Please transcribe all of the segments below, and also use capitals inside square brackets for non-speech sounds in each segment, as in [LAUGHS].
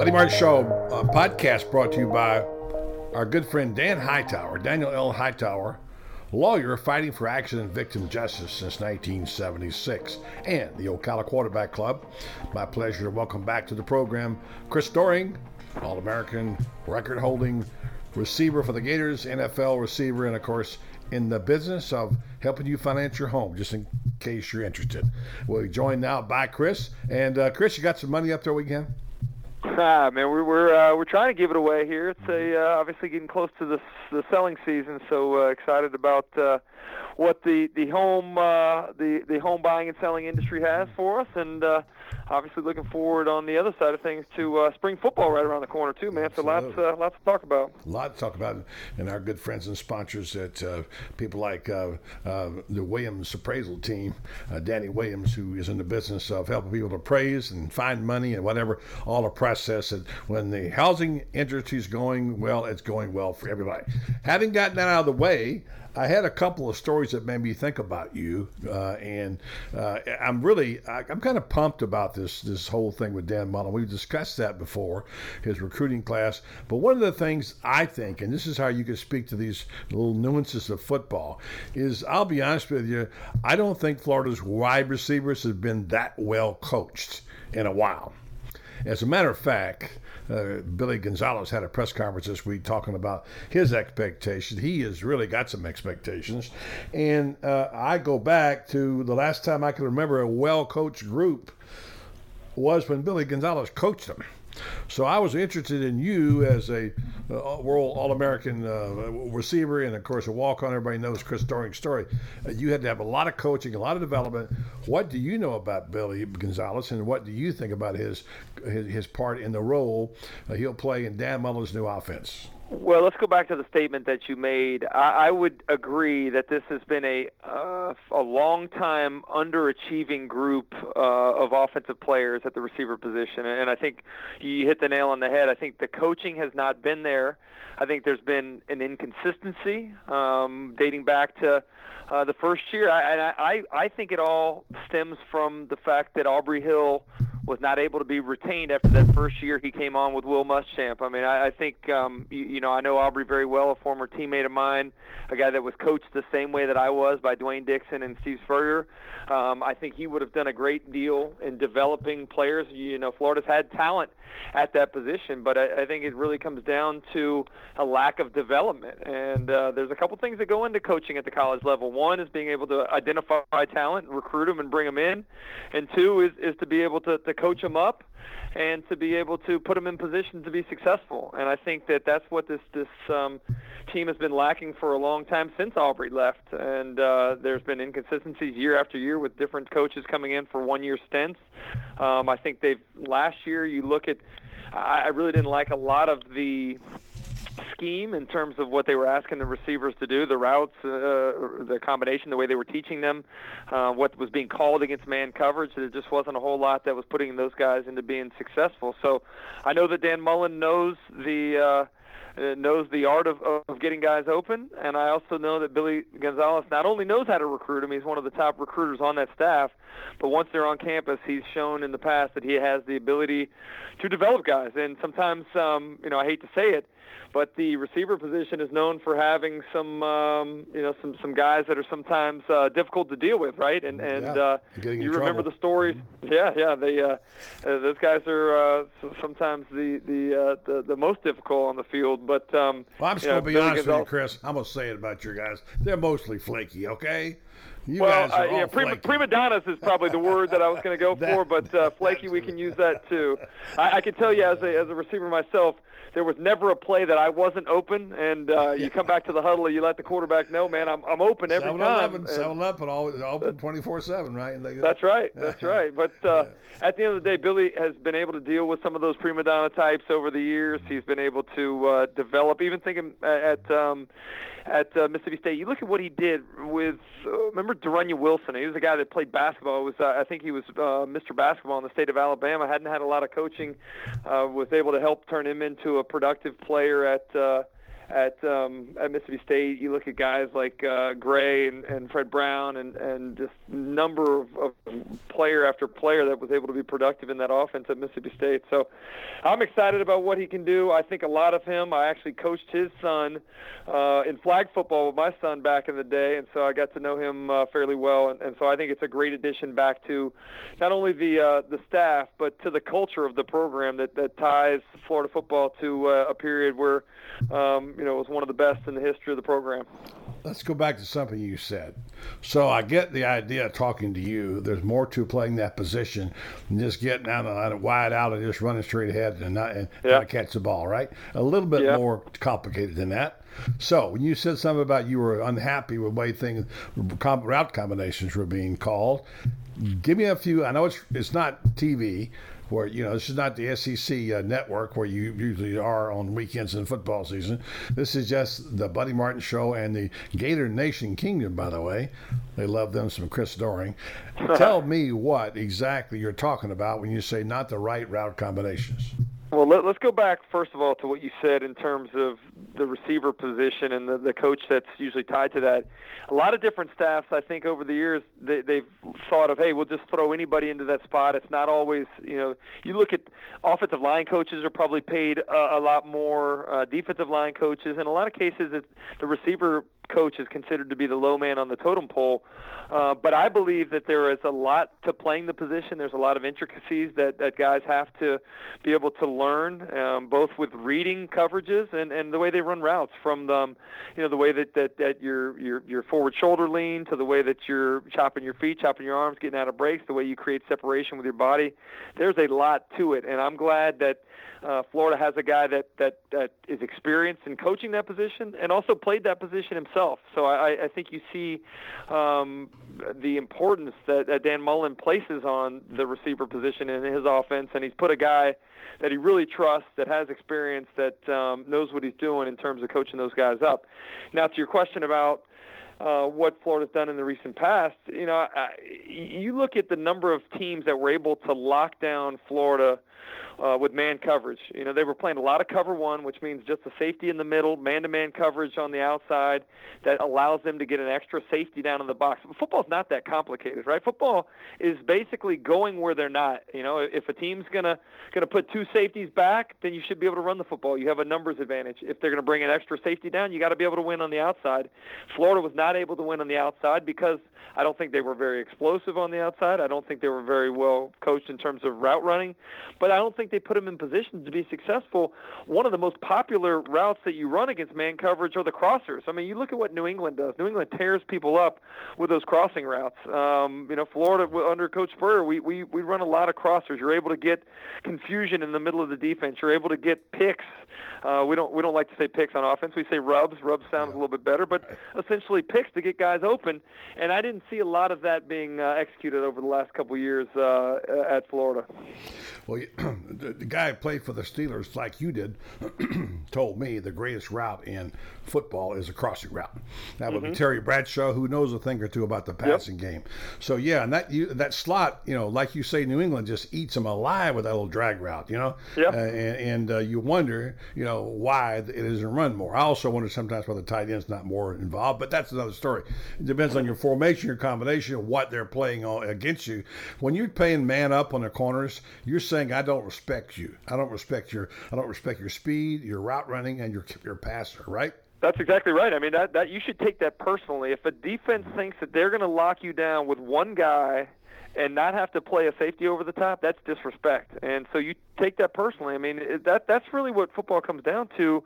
Buddy Martin Show uh, podcast brought to you by our good friend Dan Hightower, Daniel L. Hightower, lawyer fighting for accident victim justice since 1976, and the Ocala Quarterback Club. My pleasure to welcome back to the program Chris Doering, All American record holding receiver for the Gators, NFL receiver, and of course, in the business of helping you finance your home, just in case you're interested. We're joined now by Chris. And uh, Chris, you got some money up there can? Ah, man, we're we're uh, we're trying to give it away here. It's a uh, obviously getting close to the the selling season, so uh, excited about uh, what the the home uh, the the home buying and selling industry has for us, and uh, obviously looking forward on the other side of things to uh, spring football right around the corner too, man. So lots uh, lots to talk about. A lot to talk about, and our good friends and sponsors at uh, people like uh, uh, the Williams appraisal team, uh, Danny Williams, who is in the business of helping people to appraise and find money and whatever, all the process. And when the housing industry is going well, it's going well for everybody. Having gotten that out of the way. I had a couple of stories that made me think about you, uh, and uh, I'm really I, am kind of pumped about this this whole thing with Dan Mullen. We've discussed that before, his recruiting class. But one of the things I think, and this is how you can speak to these little nuances of football, is I'll be honest with you, I don't think Florida's wide receivers have been that well coached in a while. As a matter of fact, uh, Billy Gonzalez had a press conference this week talking about his expectations. He has really got some expectations. And uh, I go back to the last time I can remember a well coached group was when Billy Gonzalez coached them. So I was interested in you as a uh, world All-American uh, receiver, and of course a walk-on. Everybody knows Chris Doering's story. Uh, you had to have a lot of coaching, a lot of development. What do you know about Billy Gonzalez, and what do you think about his his, his part in the role uh, he'll play in Dan Mullen's new offense? Well, let's go back to the statement that you made. I, I would agree that this has been a uh, a long time underachieving group uh, of offensive players at the receiver position, and I think you hit the nail on the head. I think the coaching has not been there. I think there's been an inconsistency um, dating back to uh, the first year. I, and I I think it all stems from the fact that Aubrey Hill was not able to be retained after that first year he came on with Will Muschamp. I mean, I, I think um, you, you know I know Aubrey very well, a former teammate of mine, a guy that was coached the same way that I was by Dwayne Dixon and Steve Spurrier. Um, I think he would have done a great deal in developing players. You know, Florida's had talent at that position, but I, I think it really comes down to a lack of development. And uh, there's a couple things that go into coaching at the college level. One is being able to identify talent, recruit them, and bring them in, and two is is to be able to, to coach them up and to be able to put them in position to be successful. And I think that that's what this this um, team has been lacking for a long time since Aubrey left. And uh, there's been inconsistencies year after year with different coaches coming in for one year stints. Um, I think they've last year. You look at, I, I really didn't like a lot of the scheme in terms of what they were asking the receivers to do, the routes, uh, the combination, the way they were teaching them, uh, what was being called against man coverage. There just wasn't a whole lot that was putting those guys into being successful. So I know that Dan Mullen knows the. Uh, uh, knows the art of, of getting guys open, and I also know that Billy Gonzalez not only knows how to recruit them, he's one of the top recruiters on that staff, but once they're on campus, he's shown in the past that he has the ability to develop guys. And sometimes, um, you know, I hate to say it, but the receiver position is known for having some, um, you know, some some guys that are sometimes uh, difficult to deal with, right? And and yeah, uh, you remember the stories? Mm-hmm. Yeah, yeah. They uh, uh, those guys are uh, sometimes the the, uh, the the most difficult on the field. But um, well, I'm just gonna be honest with you, Chris. I'm gonna say it about your guys. They're mostly flaky, okay? You well, uh, yeah, prima, prima, donnas is probably the word that I was going to go [LAUGHS] for, but uh, [LAUGHS] flaky, we can use that too. I, I can tell you, as a as a receiver myself, there was never a play that I wasn't open, and uh, you come back to the huddle, and you let the quarterback know, man, I'm, I'm open every 7 time. 11, 7 11, all open 24 7, right? That's right, [LAUGHS] that's right. But uh, yeah. at the end of the day, Billy has been able to deal with some of those prima donna types over the years. He's been able to uh, develop, even thinking at um, at uh, Mississippi State. You look at what he did with, uh, remember De'Runnya Wilson? He was a guy that played basketball. Was uh, I think he was uh, Mr. Basketball in the state of Alabama. Hadn't had a lot of coaching. Uh, was able to help turn him into a productive player at. Uh, at um, at Mississippi State. You look at guys like uh, Gray and, and Fred Brown, and and just number of, of player after player that was able to be productive in that offense at Mississippi State. So I'm excited about what he can do. I think a lot of him. I actually coached his son uh, in flag football with my son back in the day, and so I got to know him uh, fairly well. And, and so I think it's a great addition back to not only the uh, the staff but to the culture of the program that that ties Florida football to uh, a period where um, you know, it was one of the best in the history of the program. Let's go back to something you said. So I get the idea of talking to you. There's more to playing that position than just getting out it wide out and just running straight ahead and not, and yeah. not catch the ball, right? A little bit yeah. more complicated than that. So when you said something about you were unhappy with the way things route combinations were being called, give me a few. I know it's it's not TV, where you know this is not the SEC uh, network where you usually are on weekends in football season. This is just the Buddy Martin show and the Gator Nation Kingdom. By the way, they love them some Chris Doering. [LAUGHS] Tell me what exactly you're talking about when you say not the right route combinations. Well, let, us go back first of all to what you said in terms of the receiver position and the, the coach that's usually tied to that. A lot of different staffs, I think, over the years, they, they've thought of, hey, we'll just throw anybody into that spot. It's not always, you know, you look at offensive line coaches are probably paid a, a lot more, uh, defensive line coaches. In a lot of cases, it's the receiver coach is considered to be the low man on the totem pole. Uh, but I believe that there is a lot to playing the position. There's a lot of intricacies that, that guys have to be able to learn, um, both with reading coverages and, and the way they run routes. From the, um, you know, the way that, that, that your, your your forward shoulder lean to the way that you're chopping your feet, chopping your arms, getting out of breaks, the way you create separation with your body. There's a lot to it, and I'm glad that uh, Florida has a guy that, that that is experienced in coaching that position and also played that position himself. So I, I think you see um, the importance that, that Dan Mullen places on the receiver position in his offense, and he's put a guy that he really trusts, that has experience, that um, knows what he's doing in terms of coaching those guys up. Now, to your question about uh, what Florida's done in the recent past, you know, I, you look at the number of teams that were able to lock down Florida uh, with man coverage. You know, they were playing a lot of cover one, which means just a safety in the middle, man-to-man coverage on the outside that allows them to get an extra safety down in the box. Football's not that complicated, right? Football is basically going where they're not. You know, if a team's gonna gonna put two safeties back, then you should be able to run the football. You have a numbers advantage. If they're gonna bring an extra safety down, you got to be able to win on the outside. Florida was not able to win on the outside because I don't think they were very explosive on the outside. I don't think they were very well coached in terms of route running, but I don't think they put them in positions to be successful. One of the most popular routes that you run against man coverage are the crossers. I mean, you look at what New England does. New England tears people up with those crossing routes. Um, you know, Florida under Coach Spurrier, we, we we run a lot of crossers. You're able to get confusion in the middle of the defense. You're able to get picks. Uh, we don't we don't like to say picks on offense. We say rubs. Rubs sounds a little bit better, but essentially picks to get guys open. And I didn't see a lot of that being uh, executed over the last couple of years uh, at Florida. Well, [CLEARS THROAT] the, the guy who played for the Steelers, like you did, [CLEARS THROAT] told me the greatest route in football is a crossing route. That would mm-hmm. be Terry Bradshaw, who knows a thing or two about the passing yep. game. So yeah, and that you, that slot, you know, like you say, New England just eats them alive with that little drag route, you know. Yeah. Uh, and, and uh, you wonder, you know, why it isn't run more. I also wonder sometimes why the tight end's not more involved, but that's another story. It depends on your formation, your combination, what they're playing on against you. When you're playing man up on the corners, you're saying I don't respect you. I don't respect your I don't respect your speed, your route running, and your your passer, right? That's exactly right. I mean, that that you should take that personally. If a defense thinks that they're going to lock you down with one guy and not have to play a safety over the top, that's disrespect. And so you take that personally. I mean, that that's really what football comes down to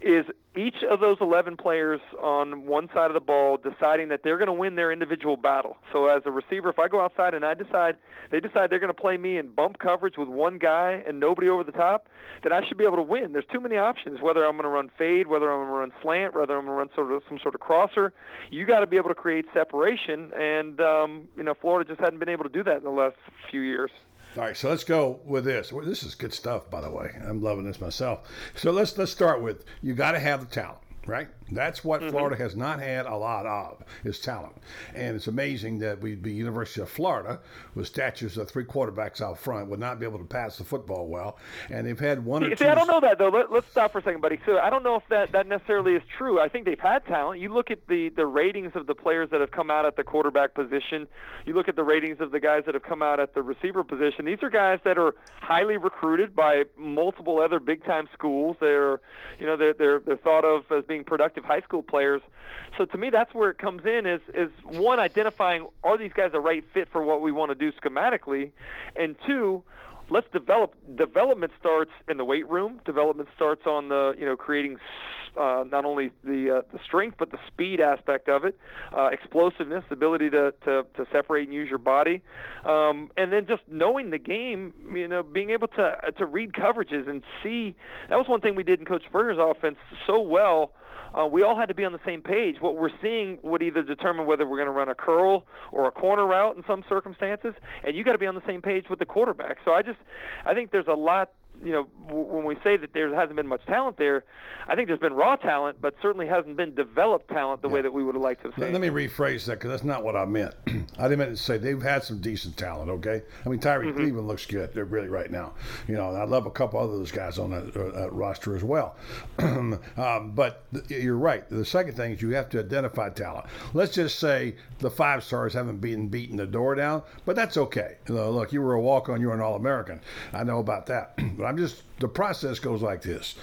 is each of those 11 players on one side of the ball deciding that they're going to win their individual battle. So as a receiver, if I go outside and I decide they decide they're going to play me in bump coverage with one guy and nobody over the top, then I should be able to win. There's too many options whether I'm going to run fade, whether I'm going to run slant, whether I'm going to run sort of some sort of crosser. You got to be able to create separation and um, you know, Florida just hadn't been able to do that in the last few years. All right, so let's go with this. Well, this is good stuff, by the way. I'm loving this myself. So let's let's start with you got to have the talent. right? That's what mm-hmm. Florida has not had a lot of is talent, and it's amazing that we'd be University of Florida with statues of three quarterbacks out front would not be able to pass the football well, and they've had one or See, two. I don't know that though. Let, us stop for a second, buddy. So I don't know if that that necessarily is true. I think they've had talent. You look at the the ratings of the players that have come out at the quarterback position. You look at the ratings of the guys that have come out at the receiver position. These are guys that are highly recruited by multiple other big time schools. They're you know they're they're they're thought of as being productive high school players. So to me, that's where it comes in is is one identifying are these guys the right fit for what we want to do schematically, and two let's develop development starts in the weight room development starts on the you know creating uh, not only the uh, the strength but the speed aspect of it uh, explosiveness the ability to, to to separate and use your body um, and then just knowing the game you know being able to to read coverages and see that was one thing we did in coach Spurrier's offense so well uh, we all had to be on the same page. What we're seeing would either determine whether we're going to run a curl or a corner route in some circumstances, and you got to be on the same page with the quarterback. So I just, I think there's a lot you know, when we say that there hasn't been much talent there, I think there's been raw talent, but certainly hasn't been developed talent the yeah. way that we would have liked to have seen. Let me rephrase that because that's not what I meant. [CLEARS THROAT] I didn't mean to say they've had some decent talent. Okay, I mean Tyree mm-hmm. Cleveland looks good. They're really right now. You know, I love a couple of those guys on that uh, roster as well. [CLEARS THROAT] um, but th- you're right. The second thing is you have to identify talent. Let's just say the five stars haven't been beaten the door down, but that's okay. You know, look, you were a walk on. You're an All American. I know about that, [CLEARS THROAT] but I'm just the process goes like this.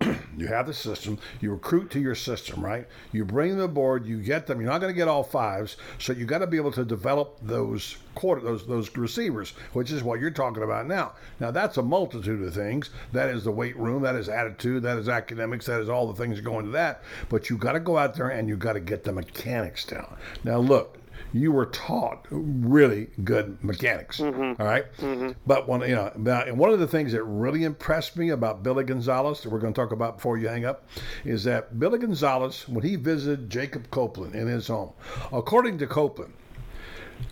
[CLEARS THROAT] you have the system, you recruit to your system, right? You bring them aboard, you get them. You're not going to get all fives, so you got to be able to develop those quarter those those receivers, which is what you're talking about now. Now that's a multitude of things. That is the weight room, that is attitude, that is academics, that is all the things that go into that. But you got to go out there and you got to get the mechanics down. Now look, you were taught really good mechanics. Mm-hmm. All right? mm-hmm. But one, you know, and one of the things that really impressed me about Billy Gonzalez that we're going to talk about before you hang up is that Billy Gonzalez, when he visited Jacob Copeland in his home, according to Copeland,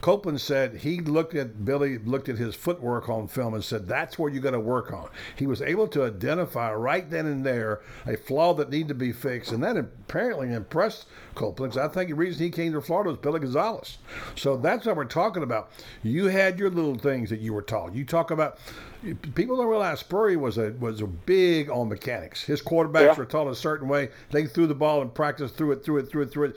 Copeland said he looked at Billy, looked at his footwork on film and said, that's where you got to work on. He was able to identify right then and there a flaw that needed to be fixed. And that apparently impressed Copeland. I think the reason he came to Florida was Billy Gonzalez. So that's what we're talking about. You had your little things that you were taught. You talk about people don't realize Spurrier was a was a big on mechanics. His quarterbacks yeah. were taught a certain way. They threw the ball in practice, threw it, threw it, threw it, threw it.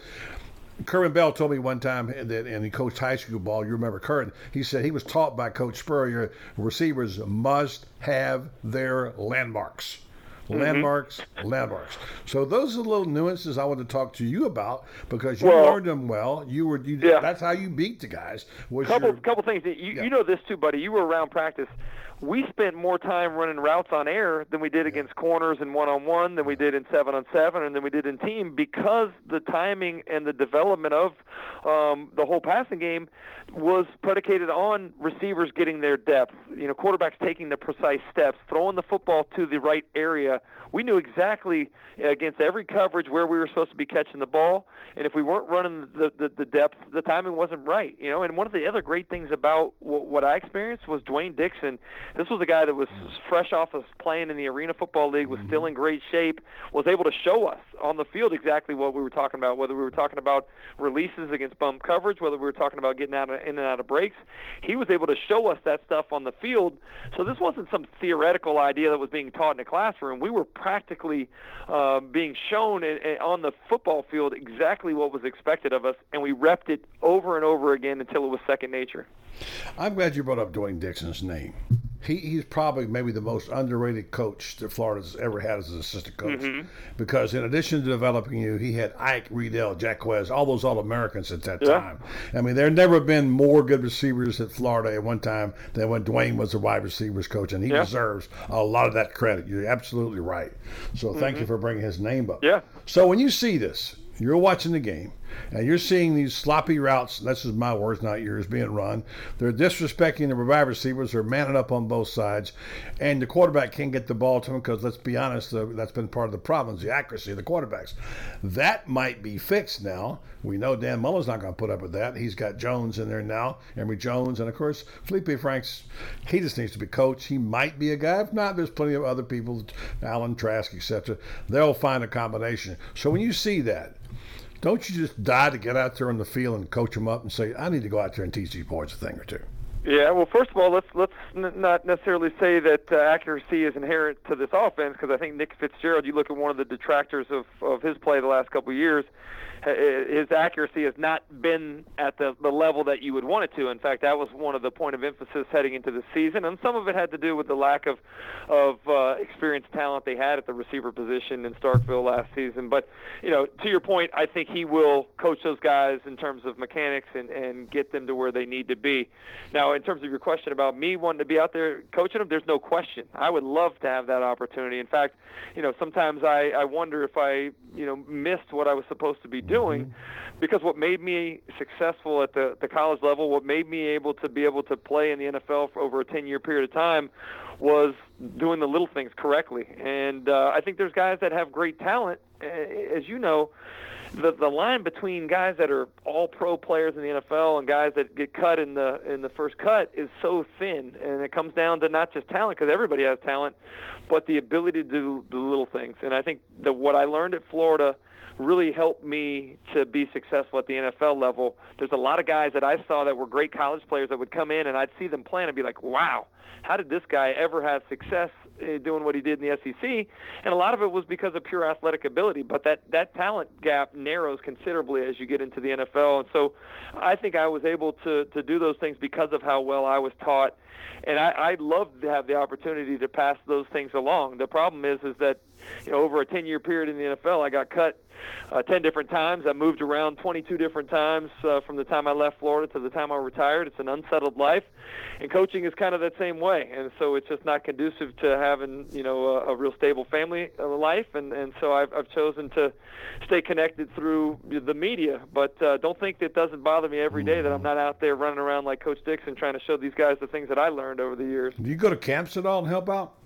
Kerwin Bell told me one time that, and he coached high school ball. You remember Kerwin? He said he was taught by Coach Spurrier receivers must have their landmarks. Mm-hmm. Landmarks, landmarks. So those are the little nuances I want to talk to you about because you well, learned them well. You were, you, yeah. that's how you beat the guys. Was couple, your, couple things. You, yeah. you know this too, buddy. You were around practice we spent more time running routes on air than we did against corners and one on one than we did in seven on seven and than we did in team because the timing and the development of um, the whole passing game was predicated on receivers getting their depth. You know, quarterbacks taking the precise steps, throwing the football to the right area. We knew exactly against every coverage where we were supposed to be catching the ball, and if we weren't running the the, the depth, the timing wasn't right. You know, and one of the other great things about what, what I experienced was Dwayne Dixon this was a guy that was fresh off of playing in the Arena Football League, was still in great shape, was able to show us on the field exactly what we were talking about, whether we were talking about releases against bump coverage, whether we were talking about getting out of, in and out of breaks. He was able to show us that stuff on the field. So this wasn't some theoretical idea that was being taught in a classroom. We were practically uh, being shown in, in, on the football field exactly what was expected of us, and we repped it over and over again until it was second nature. I'm glad you brought up Dwayne Dixon's name he, he's probably maybe the most underrated coach that Florida's ever had as an assistant coach. Mm-hmm. Because in addition to developing you, he had Ike, Reidel, Jack Wes, all those All Americans at that yeah. time. I mean, there never been more good receivers at Florida at one time than when Dwayne was the wide receivers coach, and he yeah. deserves a lot of that credit. You're absolutely right. So thank mm-hmm. you for bringing his name up. Yeah. So when you see this, you're watching the game And you're seeing these sloppy routes, this is my words, not yours, being run. They're disrespecting the wide receivers. They're manning up on both sides. And the quarterback can't get the ball to them because, let's be honest, uh, that's been part of the problem is the accuracy of the quarterbacks. That might be fixed now. We know Dan Mullen's not going to put up with that. He's got Jones in there now, Emory Jones. And, of course, Felipe Franks, he just needs to be coached. He might be a guy. If not, there's plenty of other people, Alan Trask, etc. They'll find a combination. So when you see that, don't you just die to get out there on the field and coach them up and say, I need to go out there and teach these boys a thing or two? Yeah, well, first of all, let's let's n- not necessarily say that uh, accuracy is inherent to this offense because I think Nick Fitzgerald. You look at one of the detractors of of his play the last couple of years his accuracy has not been at the, the level that you would want it to. In fact, that was one of the point of emphasis heading into the season, and some of it had to do with the lack of of uh, experienced talent they had at the receiver position in Starkville last season. But you know, to your point, I think he will coach those guys in terms of mechanics and and get them to where they need to be. Now, in terms of your question about me wanting to be out there coaching them, there's no question. I would love to have that opportunity. In fact, you know, sometimes I I wonder if I you know missed what I was supposed to be doing mm-hmm. because what made me successful at the, the college level, what made me able to be able to play in the NFL for over a 10 year period of time was doing the little things correctly. And uh, I think there's guys that have great talent, as you know. The, the line between guys that are all pro players in the NFL and guys that get cut in the in the first cut is so thin, and it comes down to not just talent because everybody has talent, but the ability to do the little things. And I think that what I learned at Florida really helped me to be successful at the NFL level. There's a lot of guys that I saw that were great college players that would come in and I'd see them play and be like, wow, how did this guy ever have success uh, doing what he did in the SEC? And a lot of it was because of pure athletic ability, but that, that talent gap narrows considerably as you get into the NFL. And so I think I was able to, to do those things because of how well I was taught and I, I'd love to have the opportunity to pass those things along. The problem is, is that you know, over a 10-year period in the NFL, I got cut uh, 10 different times. I moved around 22 different times uh, from the time I left Florida to the time I retired. It's an unsettled life, and coaching is kind of that same way. And so it's just not conducive to having you know a, a real stable family uh, life. And and so I've, I've chosen to stay connected through the media. But uh, don't think it doesn't bother me every day that I'm not out there running around like Coach Dixon trying to show these guys the things that I learned over the years. Do you go to camps at all and help out?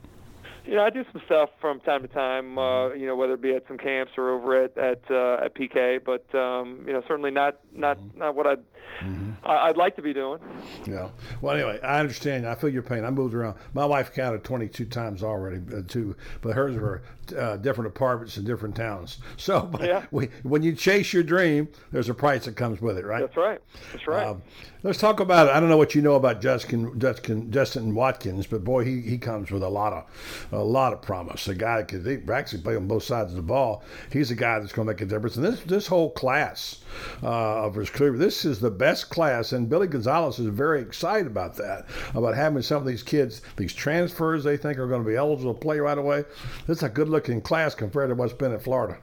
You know, I do some stuff from time to time. Uh, you know, whether it be at some camps or over at at, uh, at PK, but um, you know, certainly not not mm-hmm. not what I'd mm-hmm. I'd like to be doing. Yeah. Well, anyway, I understand. I feel your pain. I moved around. My wife counted 22 times already, uh, too, but hers were uh, different apartments in different towns. [LAUGHS] So, yeah. we, when you chase your dream, there's a price that comes with it, right? That's right. That's right. Um, let's talk about it. I don't know what you know about Justin, Justin, Justin Watkins, but boy, he, he comes with a lot of a lot of promise. A guy that could actually play on both sides of the ball. He's a guy that's going to make a difference. And this this whole class uh, of career, this is the best class, and Billy Gonzalez is very excited about that, about having some of these kids, these transfers they think are going to be eligible to play right away. This is a good-looking class compared to what's been at Florida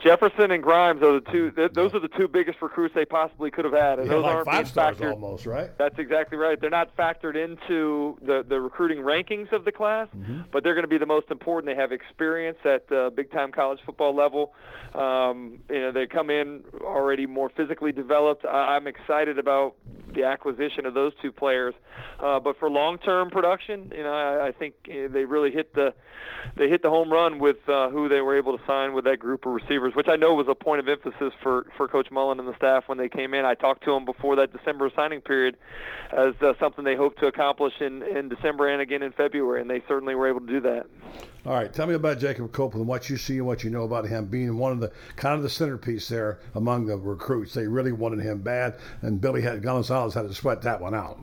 Jefferson and Grimes are the two. those are the two biggest recruits they possibly could have had, and yeah, those like aren't five stars factored, almost, right? That's exactly right. They're not factored into the the recruiting rankings of the class, mm-hmm. but they're going to be the most important. They have experience at uh, big time college football level. Um, you know, they come in already more physically developed. I, I'm excited about the acquisition of those two players, uh, but for long term production, you know, I, I think uh, they really hit the they hit the home run with uh, who they were able to sign with that group of receivers, which I know was a point of emphasis for, for Coach Mullen and the staff when they came in. I talked to them before that December signing period as uh, something they hope to accomplish in, in December and again in February, and they certainly were able to do that. All right, tell me about Jacob Copeland, what you see and what you know about him being one of the kind of the centerpiece there among the recruits. They really wanted him bad, and Billy had Gonzalez had to sweat that one out.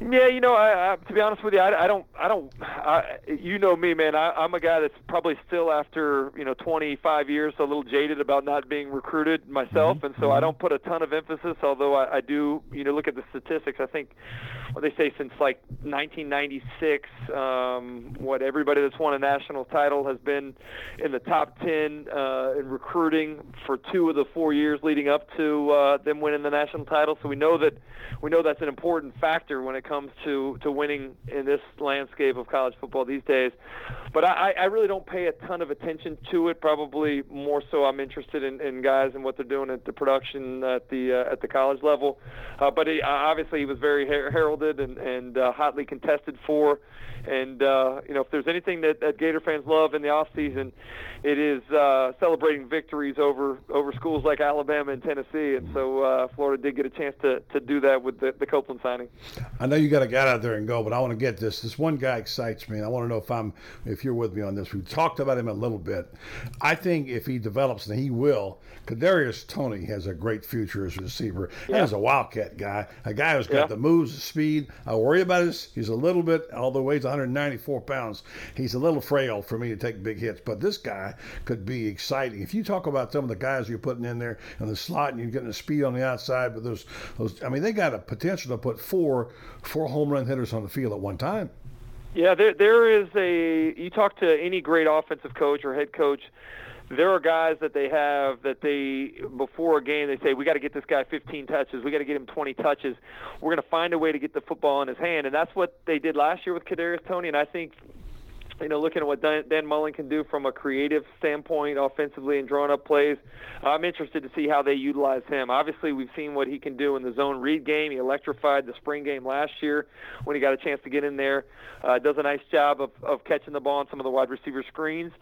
Yeah, you know, I, I, to be honest with you, I, I don't, I don't, I, you know me, man. I, I'm a guy that's probably still after you know 25 years, a little jaded about not being recruited myself, mm-hmm. and so I mm-hmm. don't put a ton of emphasis. Although I, I do, you know, look at the statistics. I think what they say since like 1996, um, what everybody that's won a national title has been in the top 10 uh, in recruiting for two of the four years leading up to uh, them winning the national title. So we know that we know that's an important factor when it comes to to winning in this landscape of college football these days. But I, I really don't pay a ton of attention to it. Probably more so, I'm interested in, in guys and what they're doing at the production at the uh, at the college level. Uh, but he, obviously, he was very her- heralded and and uh, hotly contested for. And uh, you know, if there's anything that, that Gator fans love in the off season, it is uh, celebrating victories over over schools like Alabama and Tennessee. And so uh, Florida did get a chance to, to do that with the, the Copeland signing. I know you got to get out there and go, but I want to get this. This one guy excites me, and I want to know if I'm if you're with me on this. We talked about him a little bit. I think if he develops, and he will, Kadarius Toney has a great future as a receiver. Yeah. As a wildcat guy, a guy who's got yeah. the moves, the speed. I worry about his. He's a little bit, although weighs 194 pounds. He's a little frail for me to take big hits, but this guy could be exciting. If you talk about some of the guys you're putting in there in the slot and you're getting the speed on the outside, but those, those, I mean, they got a potential to put four, four home run hitters on the field at one time. Yeah, there, there is a. You talk to any great offensive coach or head coach there are guys that they have that they before a game they say we got to get this guy 15 touches, we got to get him 20 touches. We're going to find a way to get the football in his hand, and that's what they did last year with Kadarius Toney. And I think you know, looking at what Dan Mullen can do from a creative standpoint, offensively and drawing up plays, I'm interested to see how they utilize him. Obviously, we've seen what he can do in the zone read game. He electrified the spring game last year when he got a chance to get in there. Uh, does a nice job of, of catching the ball on some of the wide receiver screens.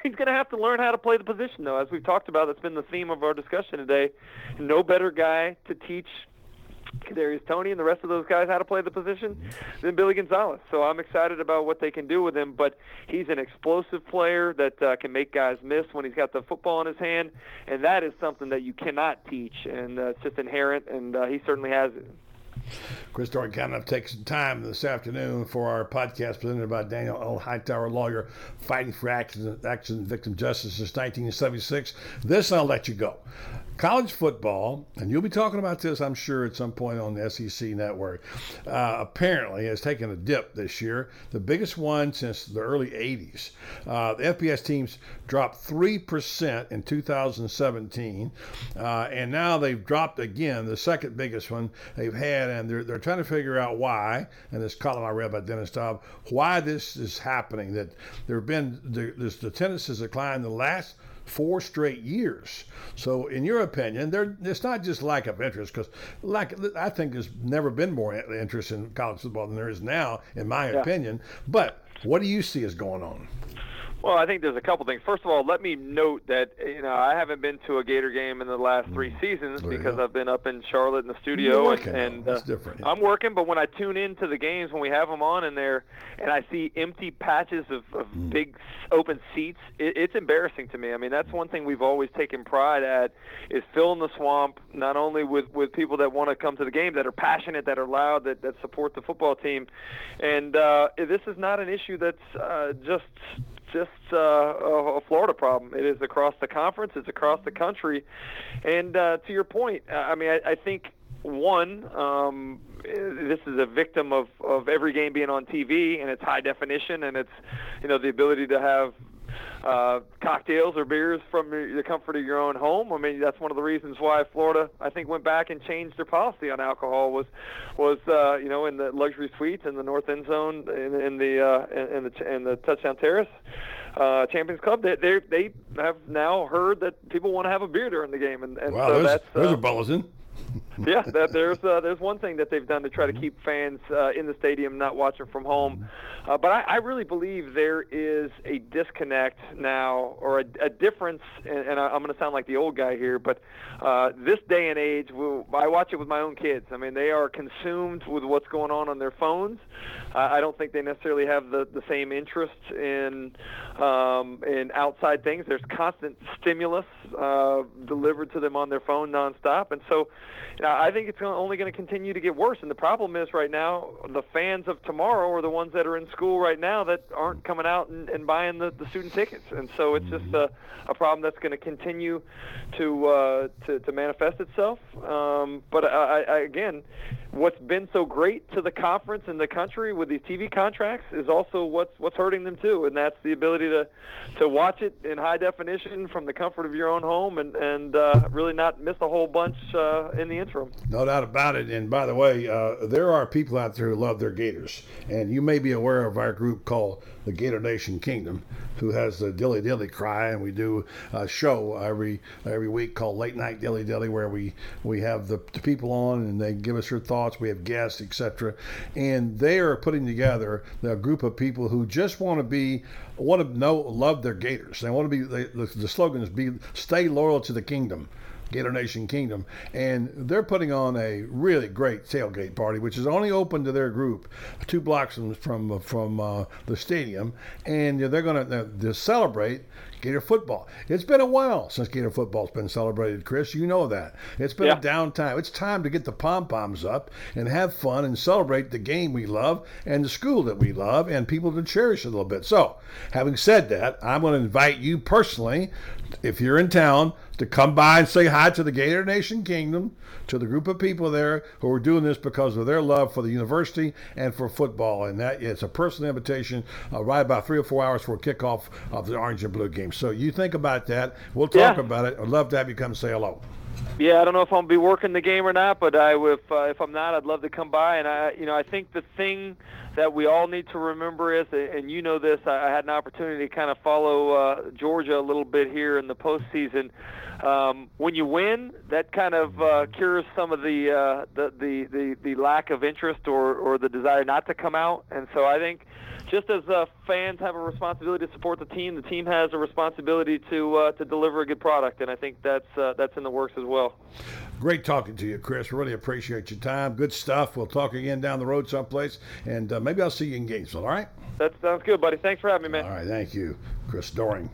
[LAUGHS] He's going to have to learn how to play the position, though. As we've talked about, that's been the theme of our discussion today. No better guy to teach Kadarius Toney and the rest of those guys how to play the position than Billy Gonzalez. So I'm excited about what they can do with him. But he's an explosive player that uh, can make guys miss when he's got the football in his hand, and that is something that you cannot teach, and uh, it's just inherent. And uh, he certainly has it. Chris Doering kind of take some time this afternoon for our podcast presented by Daniel L. Hightower, lawyer fighting for accident, accident victim justice since 1976. This I'll let you go college football, and you'll be talking about this, I'm sure, at some point on the SEC network, uh, apparently has taken a dip this year, the biggest one since the early 80s. Uh, the FBS teams dropped 3% in 2017, uh, and now they've dropped again, the second biggest one they've had, and they're, they're trying to figure out why, and this column I read by Dennis Staub, why this is happening, that there have been, the, the attendance has declined the last – four straight years. So, in your opinion, there it's not just lack of interest because, like I think there's never been more interest in college football than there is now, in my yeah. opinion. But what do you see as going on? Well, I think there's a couple things. First of all, let me note that you know I haven't been to a Gator game in the last three mm. seasons because I've been up in Charlotte in the studio and, and uh, different. I'm working. But when I tune into the games when we have them on in there, and I see empty patches of, of mm. big open seats, it, it's embarrassing to me. I mean, that's one thing we've always taken pride at is filling the swamp not only with with people that want to come to the game that are passionate, that are loud, that that support the football team, and uh, this is not an issue that's uh, just just uh, a Florida problem. It is across the conference. It's across the country. And uh, to your point, I mean, I, I think one, um, this is a victim of, of every game being on TV, and it's high definition, and it's you know the ability to have uh, cocktails or beers from the comfort of your own home. I mean, that's one of the reasons why Florida, I think, went back and changed their policy on alcohol was was uh, you know in the luxury suites in the north end zone in, in the uh, in the in the touchdown terrace. Uh, Champions Club, they, they they have now heard that people want to have a beer during the game, and, and wow, so that's there's uh, a bulletin yeah, that, there's uh, there's one thing that they've done to try to keep fans uh, in the stadium, not watching from home. Uh, but I, I really believe there is a disconnect now, or a, a difference. And, and I, I'm going to sound like the old guy here, but uh, this day and age, we'll, I watch it with my own kids. I mean, they are consumed with what's going on on their phones. Uh, I don't think they necessarily have the, the same interest in um, in outside things. There's constant stimulus uh, delivered to them on their phone nonstop, and so I think it's only going to continue to get worse. And the problem is right now, the fans of tomorrow are the ones that are in school right now that aren't coming out and, and buying the, the student tickets. And so it's just a, a problem that's going to continue to, uh, to to manifest itself. Um, but I, I, again, what's been so great to the conference and the country with these TV contracts is also what's what's hurting them too, and that's the ability to to watch it in high definition from the comfort of your own home and and uh, really not miss a whole bunch uh, in the interim. No doubt about it. And by the way, uh, there are people out there who love their Gators, and you may be aware of our group called the Gator Nation Kingdom, who has the Dilly Dilly Cry, and we do a show every every week called Late Night Dilly Dilly, where we we have the, the people on and they give us their thoughts. We have guests, etc. And they are putting together a group of people who just want to be want to know love their Gators. They want to be the, the slogan is be stay loyal to the kingdom. Gator Nation Kingdom, and they're putting on a really great tailgate party, which is only open to their group, two blocks from from, from uh, the stadium, and they're going to celebrate Gator football. It's been a while since Gator football's been celebrated, Chris. You know that. It's been yeah. a downtime. It's time to get the pom poms up and have fun and celebrate the game we love and the school that we love and people to cherish a little bit. So, having said that, I'm going to invite you personally, if you're in town, to come by and say hi to the Gator Nation Kingdom, to the group of people there who are doing this because of their love for the university and for football. And that it's a personal invitation uh, right about three or four hours for kickoff of the Orange and Blue game. So you think about that. We'll talk yeah. about it. I'd love to have you come say hello. Yeah, I don't know if I'm gonna be working the game or not, but I if uh, if I'm not, I'd love to come by. And I, you know, I think the thing that we all need to remember is, and you know this, I had an opportunity to kind of follow uh, Georgia a little bit here in the postseason. Um, when you win, that kind of uh, cures some of the, uh, the, the the the lack of interest or or the desire not to come out. And so I think just as uh, fans have a responsibility to support the team, the team has a responsibility to uh, to deliver a good product, and I think that's uh, that's in the works as well. Great talking to you, Chris. Really appreciate your time. Good stuff. We'll talk again down the road someplace, and uh, maybe I'll see you in Gainesville. All right. That sounds good, buddy. Thanks for having me, man. All right, thank you, Chris Doering.